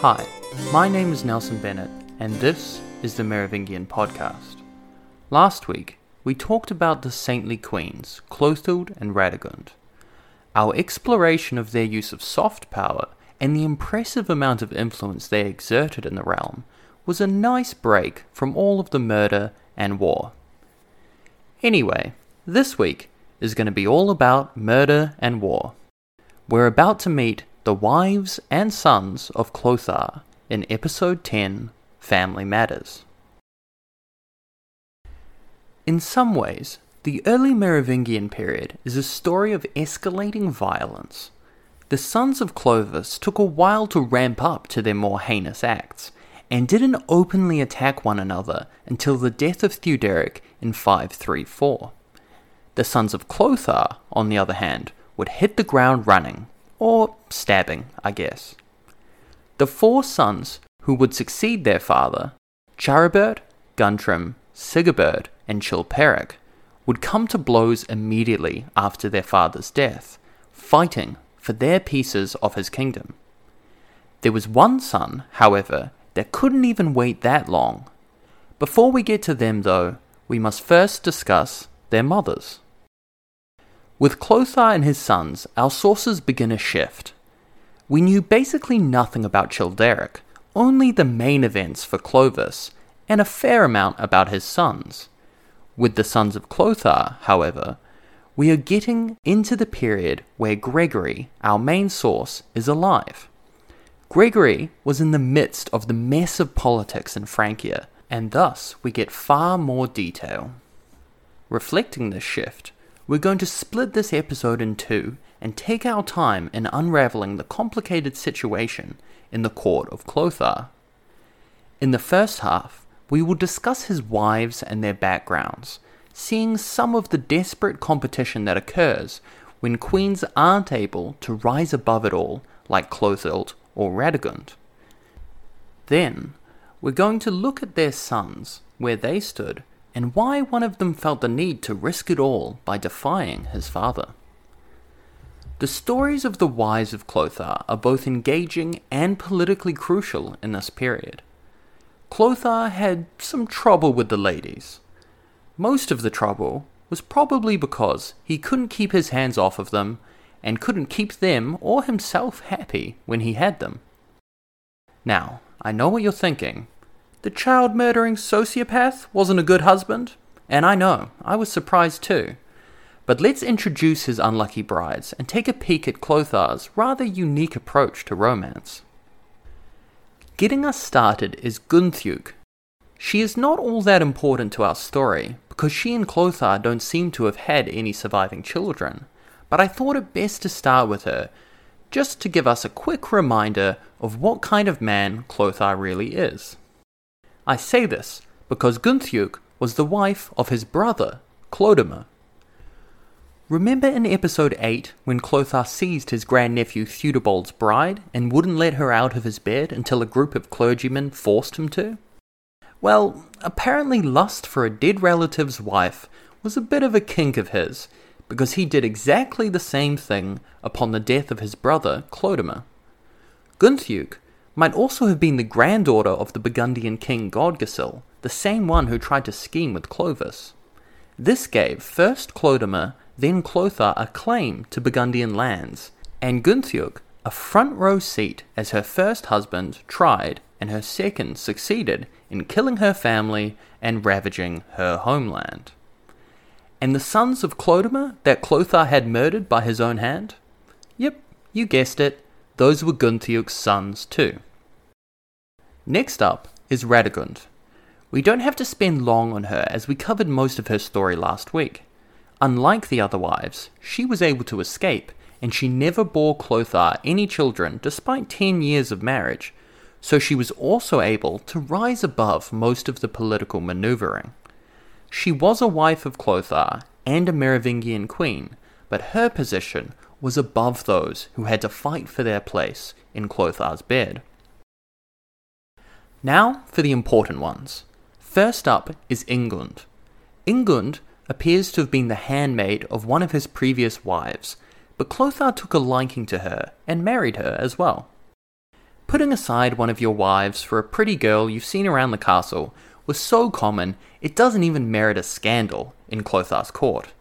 Hi, my name is Nelson Bennett, and this is the Merovingian podcast. Last week, we talked about the saintly queens, Clothild and Radegund. Our exploration of their use of soft power and the impressive amount of influence they exerted in the realm was a nice break from all of the murder and war. Anyway, this week is going to be all about murder and war. We're about to meet the wives and sons of Clothar in episode 10 Family Matters. In some ways, the early Merovingian period is a story of escalating violence. The sons of Clovis took a while to ramp up to their more heinous acts, and didn't openly attack one another until the death of Theuderic in 534. The sons of Clothar, on the other hand, would hit the ground running or stabbing, I guess. The four sons who would succeed their father, Charibert, Guntram, Sigebert, and Chilperic, would come to blows immediately after their father's death, fighting for their pieces of his kingdom. There was one son, however, that couldn't even wait that long. Before we get to them, though, we must first discuss their mothers. With Clothar and his sons, our sources begin a shift. We knew basically nothing about Childeric, only the main events for Clovis, and a fair amount about his sons. With the sons of Clothar, however, we are getting into the period where Gregory, our main source, is alive. Gregory was in the midst of the mess of politics in Francia, and thus we get far more detail. Reflecting this shift, we're going to split this episode in two and take our time in unraveling the complicated situation in the court of Clothar. In the first half, we will discuss his wives and their backgrounds, seeing some of the desperate competition that occurs when queens aren't able to rise above it all like Clothild or Radegund. Then, we're going to look at their sons, where they stood, and why one of them felt the need to risk it all by defying his father. The stories of the wives of Clothar are both engaging and politically crucial in this period. Clothar had some trouble with the ladies. Most of the trouble was probably because he couldn't keep his hands off of them and couldn't keep them or himself happy when he had them. Now, I know what you're thinking. The child murdering sociopath wasn't a good husband? And I know, I was surprised too. But let's introduce his unlucky brides and take a peek at Clothar's rather unique approach to romance. Getting us started is Gunthiug. She is not all that important to our story because she and Clothar don't seem to have had any surviving children, but I thought it best to start with her just to give us a quick reminder of what kind of man Clothar really is. I say this because Gunthiug was the wife of his brother, Clodomir. Remember in episode 8 when Clothar seized his grandnephew Theudebald's bride and wouldn't let her out of his bed until a group of clergymen forced him to? Well, apparently lust for a dead relative's wife was a bit of a kink of his, because he did exactly the same thing upon the death of his brother Clodomir. Gunthiug might also have been the granddaughter of the Burgundian king Godegisel, the same one who tried to scheme with Clovis. This gave first Clodomir, then Clothar a claim to Burgundian lands, and Gunthiug a front row seat as her first husband tried and her second succeeded in killing her family and ravaging her homeland. And the sons of Clodomir that Clothar had murdered by his own hand? Yep, you guessed it, those were Gunthiug's sons too. Next up is Radegund. We don't have to spend long on her as we covered most of her story last week. Unlike the other wives, she was able to escape, and she never bore Clothar any children despite 10 years of marriage, so she was also able to rise above most of the political maneuvering. She was a wife of Clothar and a Merovingian queen, but her position was above those who had to fight for their place in Clothar's bed. Now for the important ones. First up is Ingund. Ingund appears to have been the handmaid of one of his previous wives, but Clothar took a liking to her and married her as well. Putting aside one of your wives for a pretty girl you've seen around the castle was so common it doesn't even merit a scandal in Clothar's court.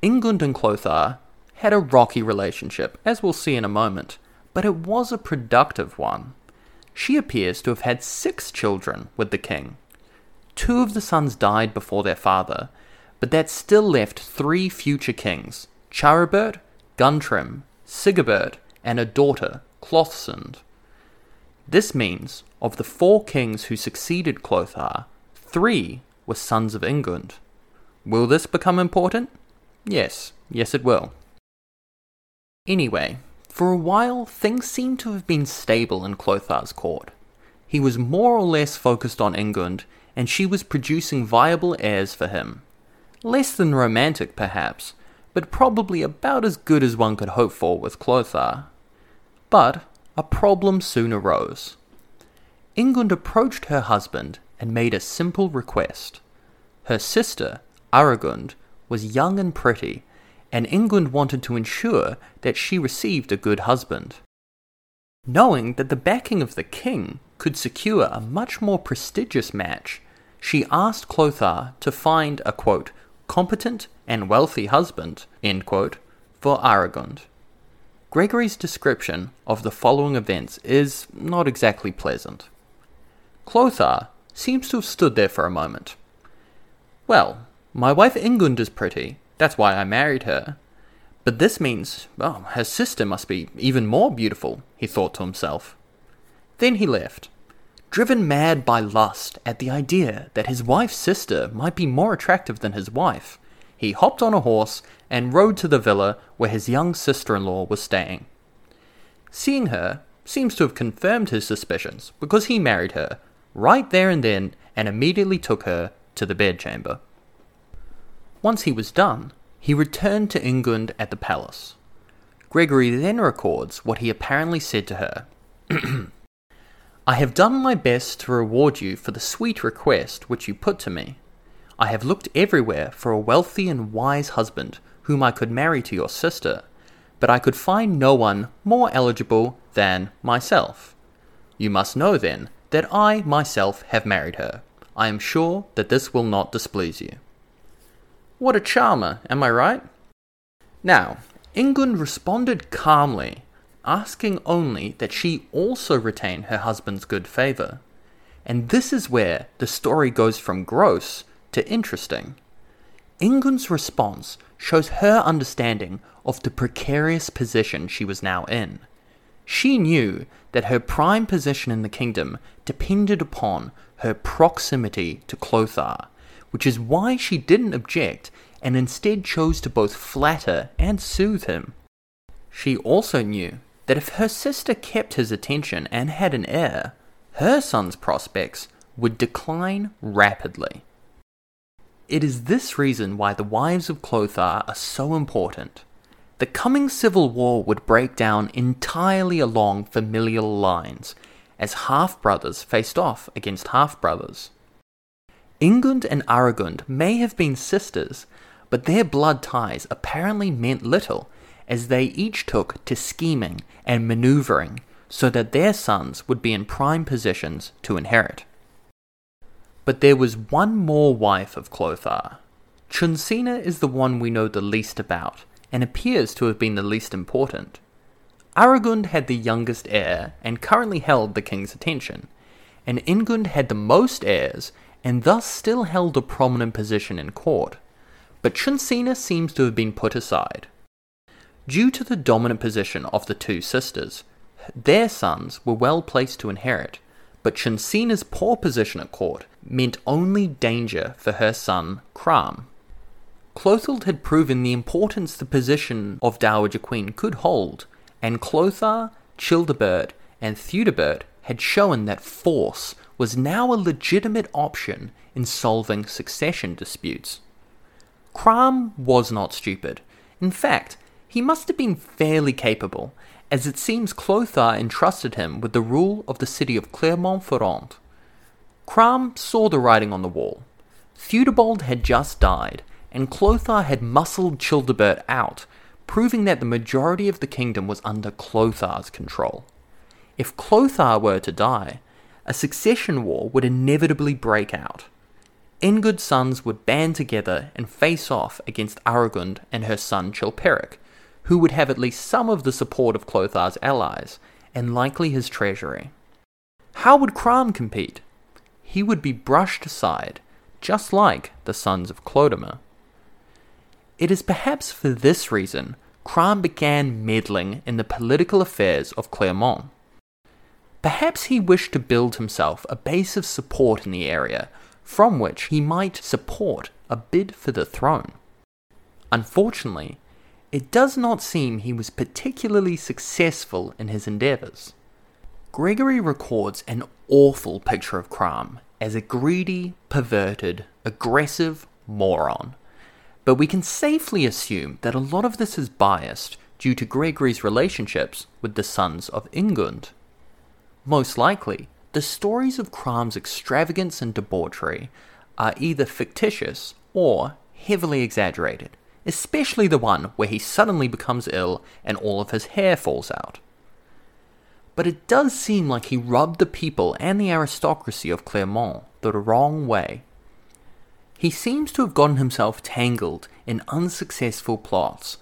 Ingund and Clothar had a rocky relationship, as we'll see in a moment, but it was a productive one. She appears to have had six children with the king. Two of the sons died before their father, but that still left three future kings Charibert, Guntram, Sigebert, and a daughter, Clothsund. This means, of the four kings who succeeded Clothar, three were sons of Ingund. Will this become important? Yes, yes, it will. Anyway, for a while, things seemed to have been stable in Clothar's court. He was more or less focused on Ingund, and she was producing viable heirs for him. Less than romantic, perhaps, but probably about as good as one could hope for with Clothar. But a problem soon arose. Ingund approached her husband and made a simple request. Her sister, Aregund, was young and pretty, and Ingund wanted to ensure that she received a good husband. Knowing that the backing of the king could secure a much more prestigious match, she asked Clothar to find a quote, competent and wealthy husband quote, for Aregund. Gregory's description of the following events is not exactly pleasant. Clothar seems to have stood there for a moment. Well, my wife Ingund is pretty, that's why I married her. But this means, oh, her sister must be even more beautiful, he thought to himself. Then he left, driven mad by lust at the idea that his wife's sister might be more attractive than his wife. He hopped on a horse and rode to the villa where his young sister in law was staying. Seeing her seems to have confirmed his suspicions because he married her right there and then and immediately took her to the bedchamber. Once he was done, he returned to Ingund at the palace. Gregory then records what he apparently said to her I have done my best to reward you for the sweet request which you put to me. I have looked everywhere for a wealthy and wise husband whom I could marry to your sister, but I could find no one more eligible than myself. You must know, then, that I myself have married her. I am sure that this will not displease you. What a charmer, am I right? Now, Ingund responded calmly, asking only that she also retain her husband's good favour. And this is where the story goes from gross to interesting. Ingund's response shows her understanding of the precarious position she was now in. She knew that her prime position in the kingdom depended upon her proximity to Clothar, which is why she didn't object and instead chose to both flatter and soothe him. She also knew that if her sister kept his attention and had an heir, her son's prospects would decline rapidly. It is this reason why the wives of Clothar are so important. The coming civil war would break down entirely along familial lines, as half brothers faced off against half brothers. Ingund and Aregund may have been sisters, but their blood ties apparently meant little, as they each took to scheming and maneuvering so that their sons would be in prime positions to inherit. But there was one more wife of Clothar. Chunsina is the one we know the least about, and appears to have been the least important. Aregund had the youngest heir and currently held the king's attention, and Ingund had the most heirs and thus still held a prominent position in court. But Chunsina seems to have been put aside. Due to the dominant position of the two sisters, their sons were well placed to inherit, but Chunsina's poor position at court meant only danger for her son Chram. Clothild had proven the importance the position of Dowager Queen could hold, and Clothar, Childebert, and Theudebert had shown that force was now a legitimate option in solving succession disputes. Chram was not stupid. In fact, he must have been fairly capable, as it seems Clothar entrusted him with the rule of the city of Clermont-Ferrand. Cram saw the writing on the wall. Theudebald had just died, and Clothar had muscled Childebert out, proving that the majority of the kingdom was under Clothar's control. if Clothar were to die, a succession war would inevitably break out. Ingund's sons would band together and face off against Aregund and her son Chilperic, who would have at least some of the support of Clothar's allies, and likely his treasury. How would Crom compete? He would be brushed aside, just like the sons of Clodomir. It is perhaps for this reason Crom began meddling in the political affairs of Clermont. Perhaps he wished to build himself a base of support in the area from which he might support a bid for the throne. Unfortunately, it does not seem he was particularly successful in his endeavours. Gregory records an awful picture of Crom as a greedy, perverted, aggressive moron. But we can safely assume that a lot of this is biased due to Gregory's relationships with the sons of Ingund. Most likely, the stories of Crom's extravagance and debauchery are either fictitious or heavily exaggerated, especially the one where he suddenly becomes ill and all of his hair falls out. But it does seem like he rubbed the people and the aristocracy of Clermont the wrong way. He seems to have gotten himself tangled in unsuccessful plots,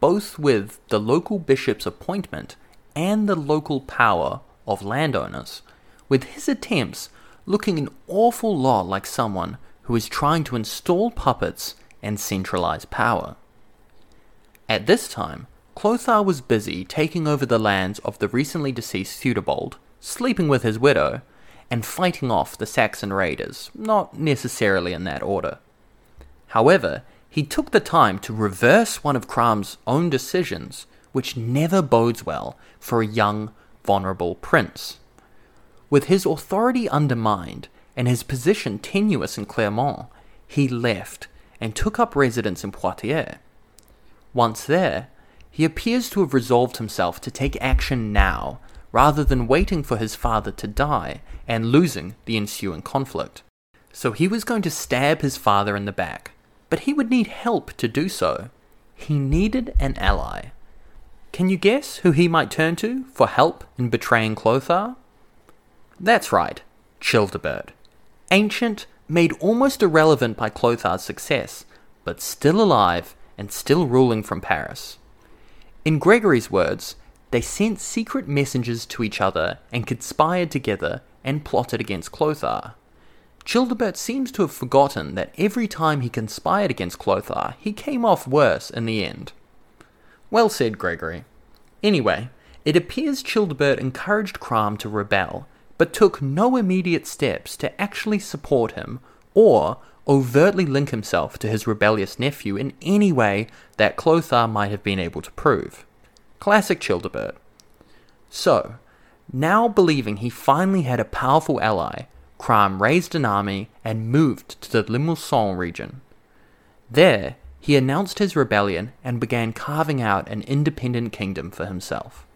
both with the local bishop's appointment and the local power of landowners, with his attempts looking an awful lot like someone who is trying to install puppets and centralize power. At this time, Clothar was busy taking over the lands of the recently deceased Theudebald, sleeping with his widow, and fighting off the Saxon raiders, not necessarily in that order. However, he took the time to reverse one of Crom's own decisions, which never bodes well for a young, vulnerable prince. With his authority undermined and his position tenuous in Clermont, he left and took up residence in Poitiers. Once there, he appears to have resolved himself to take action now rather than waiting for his father to die and losing the ensuing conflict. So he was going to stab his father in the back, but he would need help to do so. He needed an ally. Can you guess who he might turn to for help in betraying Clothar? That's right, Childebert. Ancient, made almost irrelevant by Clothar's success, but still alive and still ruling from Paris. In Gregory's words, they sent secret messengers to each other and conspired together and plotted against Clothar. Childebert seems to have forgotten that every time he conspired against Clothar, he came off worse in the end. Well said, Gregory. Anyway, it appears Childebert encouraged Crom to rebel, but took no immediate steps to actually support him or overtly link himself to his rebellious nephew in any way that Clothar might have been able to prove. Classic Childebert. So, now believing he finally had a powerful ally, Crom raised an army and moved to the Limousin region. There, he announced his rebellion and began carving out an independent kingdom for himself.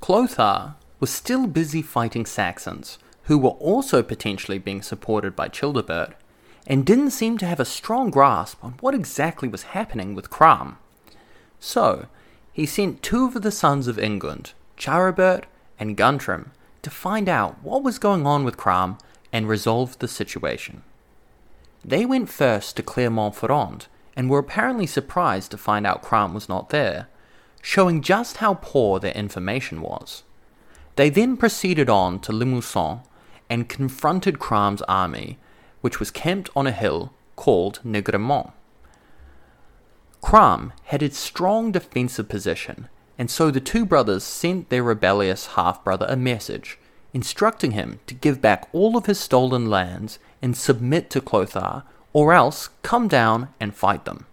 Clothar was still busy fighting Saxons, who were also potentially being supported by Childebert, and didn't seem to have a strong grasp on what exactly was happening with Crom. So, he sent two of the sons of Ingund, Charibert and Guntram, to find out what was going on with Crom and resolve the situation. They went first to Clermont-Ferrand and were apparently surprised to find out Crom was not there, showing just how poor their information was. They then proceeded on to Limousin and confronted Crom's army, which was camped on a hill called Negremont. Crom had a strong defensive position, and so the two brothers sent their rebellious half brother a message, instructing him to give back all of his stolen lands and submit to Clothar, or else come down and fight them.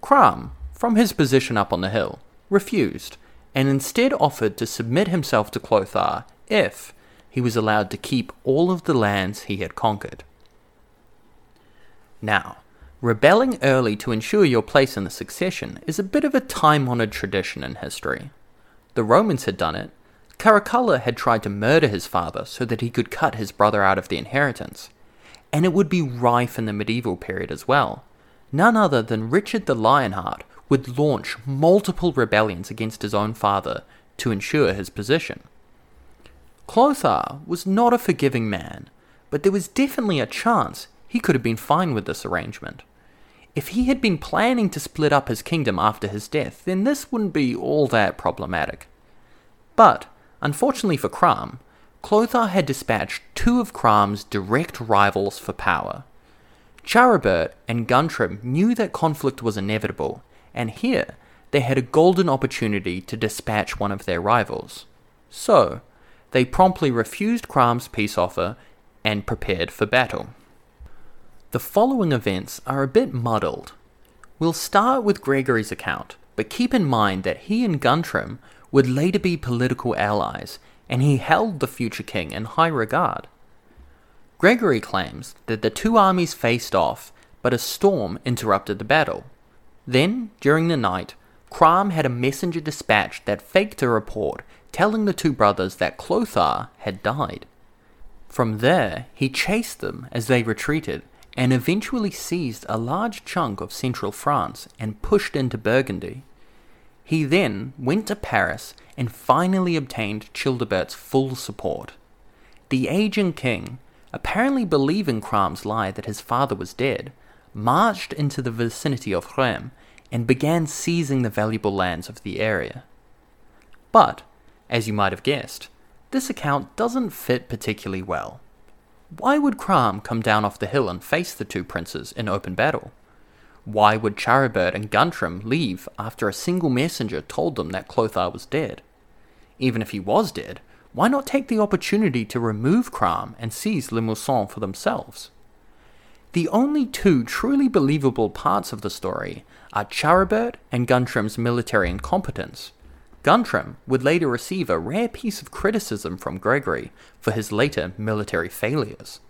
Crom, from his position up on the hill, refused, and instead offered to submit himself to Clothar if he was allowed to keep all of the lands he had conquered. Now, Rebelling early to ensure your place in the succession is a bit of a time honored tradition in history. The Romans had done it. Caracalla had tried to murder his father so that he could cut his brother out of the inheritance. And it would be rife in the medieval period as well. None other than Richard the Lionheart would launch multiple rebellions against his own father to ensure his position. Clothar was not a forgiving man, but there was definitely a chance he could have been fine with this arrangement. If he had been planning to split up his kingdom after his death, then this wouldn't be all that problematic. But, unfortunately for Crom, Clothar had dispatched two of Crom's direct rivals for power. Charibert and Guntram knew that conflict was inevitable, and here they had a golden opportunity to dispatch one of their rivals. So, they promptly refused Crom's peace offer and prepared for battle. The following events are a bit muddled. We'll start with Gregory's account, but keep in mind that he and Guntram would later be political allies, and he held the future king in high regard. Gregory claims that the two armies faced off, but a storm interrupted the battle. Then, during the night, Crom had a messenger dispatched that faked a report telling the two brothers that Clothar had died. From there, he chased them as they retreated and eventually seized a large chunk of central France and pushed into Burgundy. He then went to Paris and finally obtained Childebert's full support. The aging king, apparently believing Crom's lie that his father was dead, marched into the vicinity of Rheims and began seizing the valuable lands of the area. But, as you might have guessed, this account doesn't fit particularly well. Why would Crom come down off the hill and face the two princes in open battle? Why would Charibert and Guntram leave after a single messenger told them that Clothar was dead? Even if he was dead, why not take the opportunity to remove Crom and seize Limousin for themselves? The only two truly believable parts of the story are Charibert and Guntram's military incompetence. Guntram would later receive a rare piece of criticism from Gregory for his later military failures,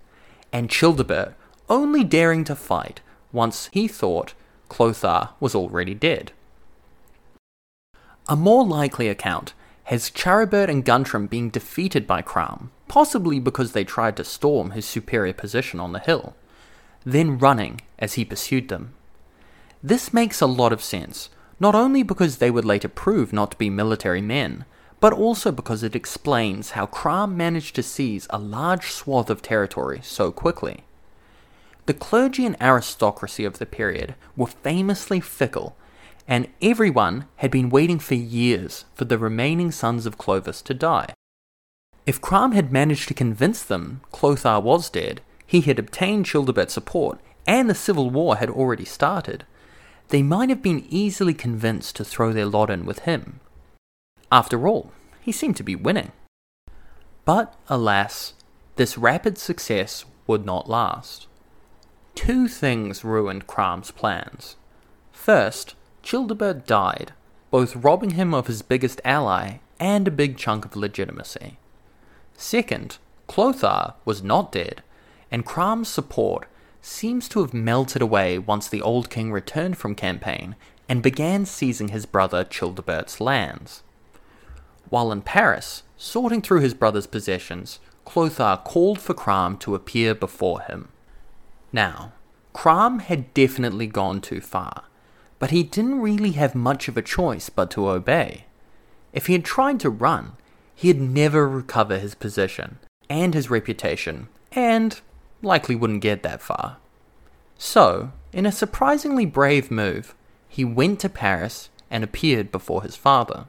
and Childebert only daring to fight once he thought Clothar was already dead. A more likely account has Charibert and Guntram being defeated by Crom, possibly because they tried to storm his superior position on the hill, then running as he pursued them. This makes a lot of sense, not only because they would later prove not to be military men, but also because it explains how Crom managed to seize a large swath of territory so quickly. The clergy and aristocracy of the period were famously fickle, and everyone had been waiting for years for the remaining sons of Clovis to die. If Crom had managed to convince them Clothar was dead, he had obtained Childebert's support, and the civil war had already started, they might have been easily convinced to throw their lot in with him. After all, he seemed to be winning. But alas, this rapid success would not last. Two things ruined Crom's plans. First, Childebert died, both robbing him of his biggest ally and a big chunk of legitimacy. Second, Clothar was not dead, and Crom's support seems to have melted away once the old king returned from campaign and began seizing his brother Childebert's lands. While in Paris, sorting through his brother's possessions, Clothar called for Crom to appear before him. Now, Crom had definitely gone too far, but he didn't really have much of a choice but to obey. If he had tried to run, he'd never recover his position and his reputation, and likely wouldn't get that far. So, in a surprisingly brave move, he went to Paris and appeared before his father.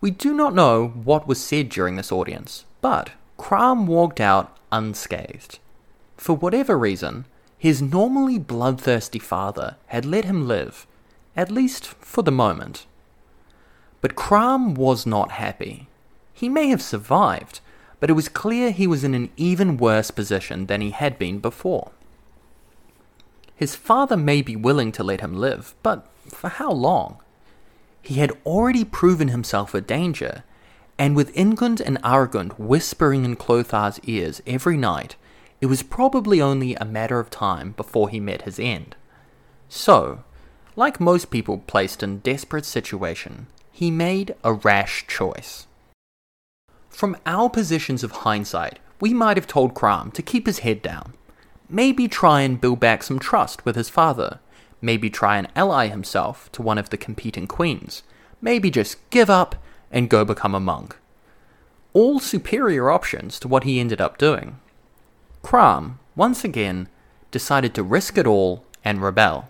We do not know what was said during this audience, but Crom walked out unscathed. For whatever reason, his normally bloodthirsty father had let him live, at least for the moment. But Crom was not happy. He may have survived, but it was clear he was in an even worse position than he had been before. His father may be willing to let him live, but for how long? He had already proven himself a danger, and with Ingund and Argund whispering in Clothar's ears every night, it was probably only a matter of time before he met his end. So, like most people placed in desperate situation, he made a rash choice. From our positions of hindsight, we might have told Crom to keep his head down. Maybe try and build back some trust with his father. Maybe try and ally himself to one of the competing queens. Maybe just give up and go become a monk. all superior options to what he ended up doing. Crom, once again, decided to risk it all and rebel.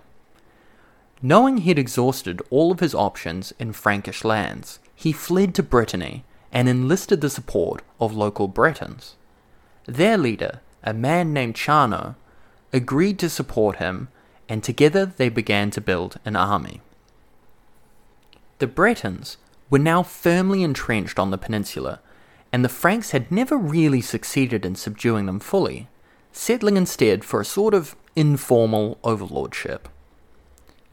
Knowing he'd exhausted all of his options in Frankish lands, he fled to Brittany and enlisted the support of local Bretons. Their leader, a man named Charno, agreed to support him, and together they began to build an army. The Bretons were now firmly entrenched on the peninsula, and the Franks had never really succeeded in subduing them fully, settling instead for a sort of informal overlordship.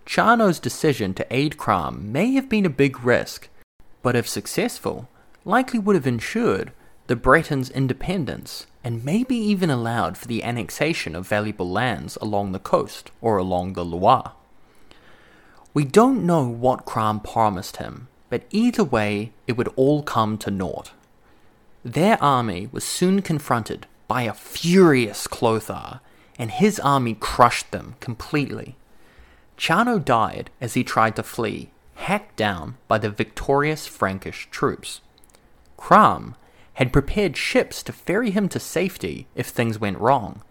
Charno's decision to aid Crom may have been a big risk, but if successful, likely would have ensured the Bretons' independence and maybe even allowed for the annexation of valuable lands along the coast or along the Loire. We don't know what Crom promised him, but either way, it would all come to naught. Their army was soon confronted by a furious Clothar, and his army crushed them completely. Charno died as he tried to flee, hacked down by the victorious Frankish troops. Crom had prepared ships to ferry him to safety if things went wrong,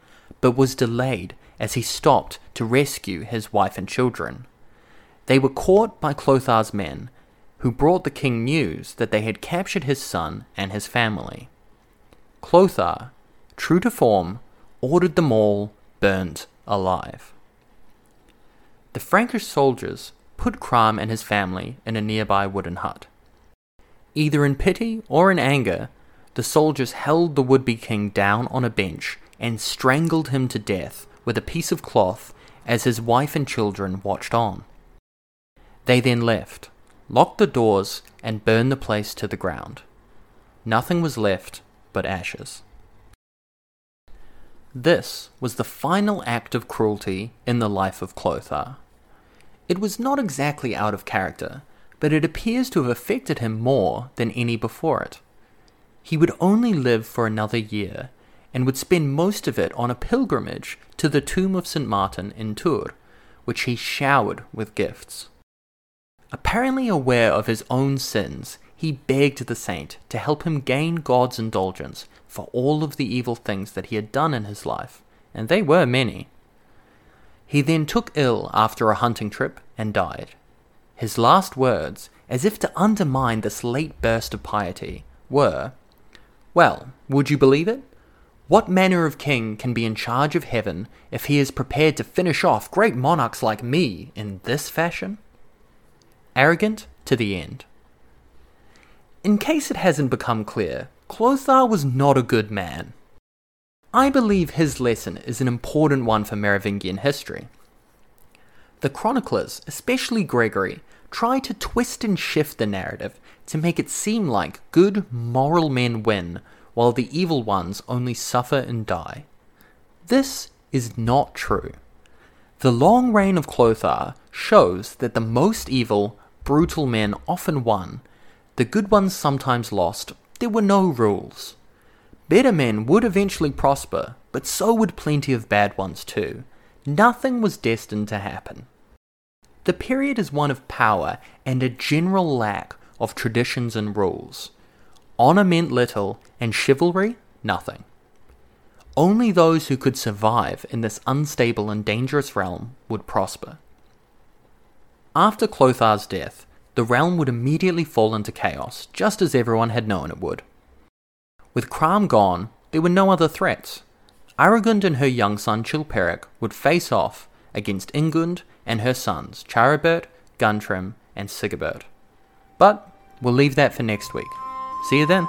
but was delayed as he stopped to rescue his wife and children. They were caught by Clothar's men who brought the king news that they had captured his son and his family. Clothar, true to form, ordered them all burnt alive. The Frankish soldiers put Crom and his family in a nearby wooden hut. Either in pity or in anger, the soldiers held the would be king down on a bench and strangled him to death with a piece of cloth as his wife and children watched on. They then left, locked the doors, and burned the place to the ground. Nothing was left but ashes. This was the final act of cruelty in the life of Clothar. It was not exactly out of character, but it appears to have affected him more than any before it. He would only live for another year, and would spend most of it on a pilgrimage to the tomb of St. Martin in Tours, which he showered with gifts. Apparently aware of his own sins, he begged the saint to help him gain God's indulgence for all of the evil things that he had done in his life, and they were many. He then took ill after a hunting trip and died. His last words, as if to undermine this late burst of piety, were Well, would you believe it? What manner of king can be in charge of heaven if he is prepared to finish off great monarchs like me in this fashion? Arrogant to the end. In case it hasn't become clear, Clothar was not a good man. I believe his lesson is an important one for Merovingian history. The chroniclers, especially Gregory, try to twist and shift the narrative to make it seem like good, moral men win, while the evil ones only suffer and die. This is not true. The long reign of Clothar shows that the most evil brutal men often won, the good ones sometimes lost, there were no rules. Better men would eventually prosper, but so would plenty of bad ones too. Nothing was destined to happen. The period is one of power and a general lack of traditions and rules. Honour meant little, and chivalry nothing. Only those who could survive in this unstable and dangerous realm would prosper. After Clothar's death, the realm would immediately fall into chaos, just as everyone had known it would. With Crom gone, there were no other threats. Aregund and her young son Chilperic would face off against Ingund and her sons Charibert, Guntram, and Sigebert. But we'll leave that for next week. See you then.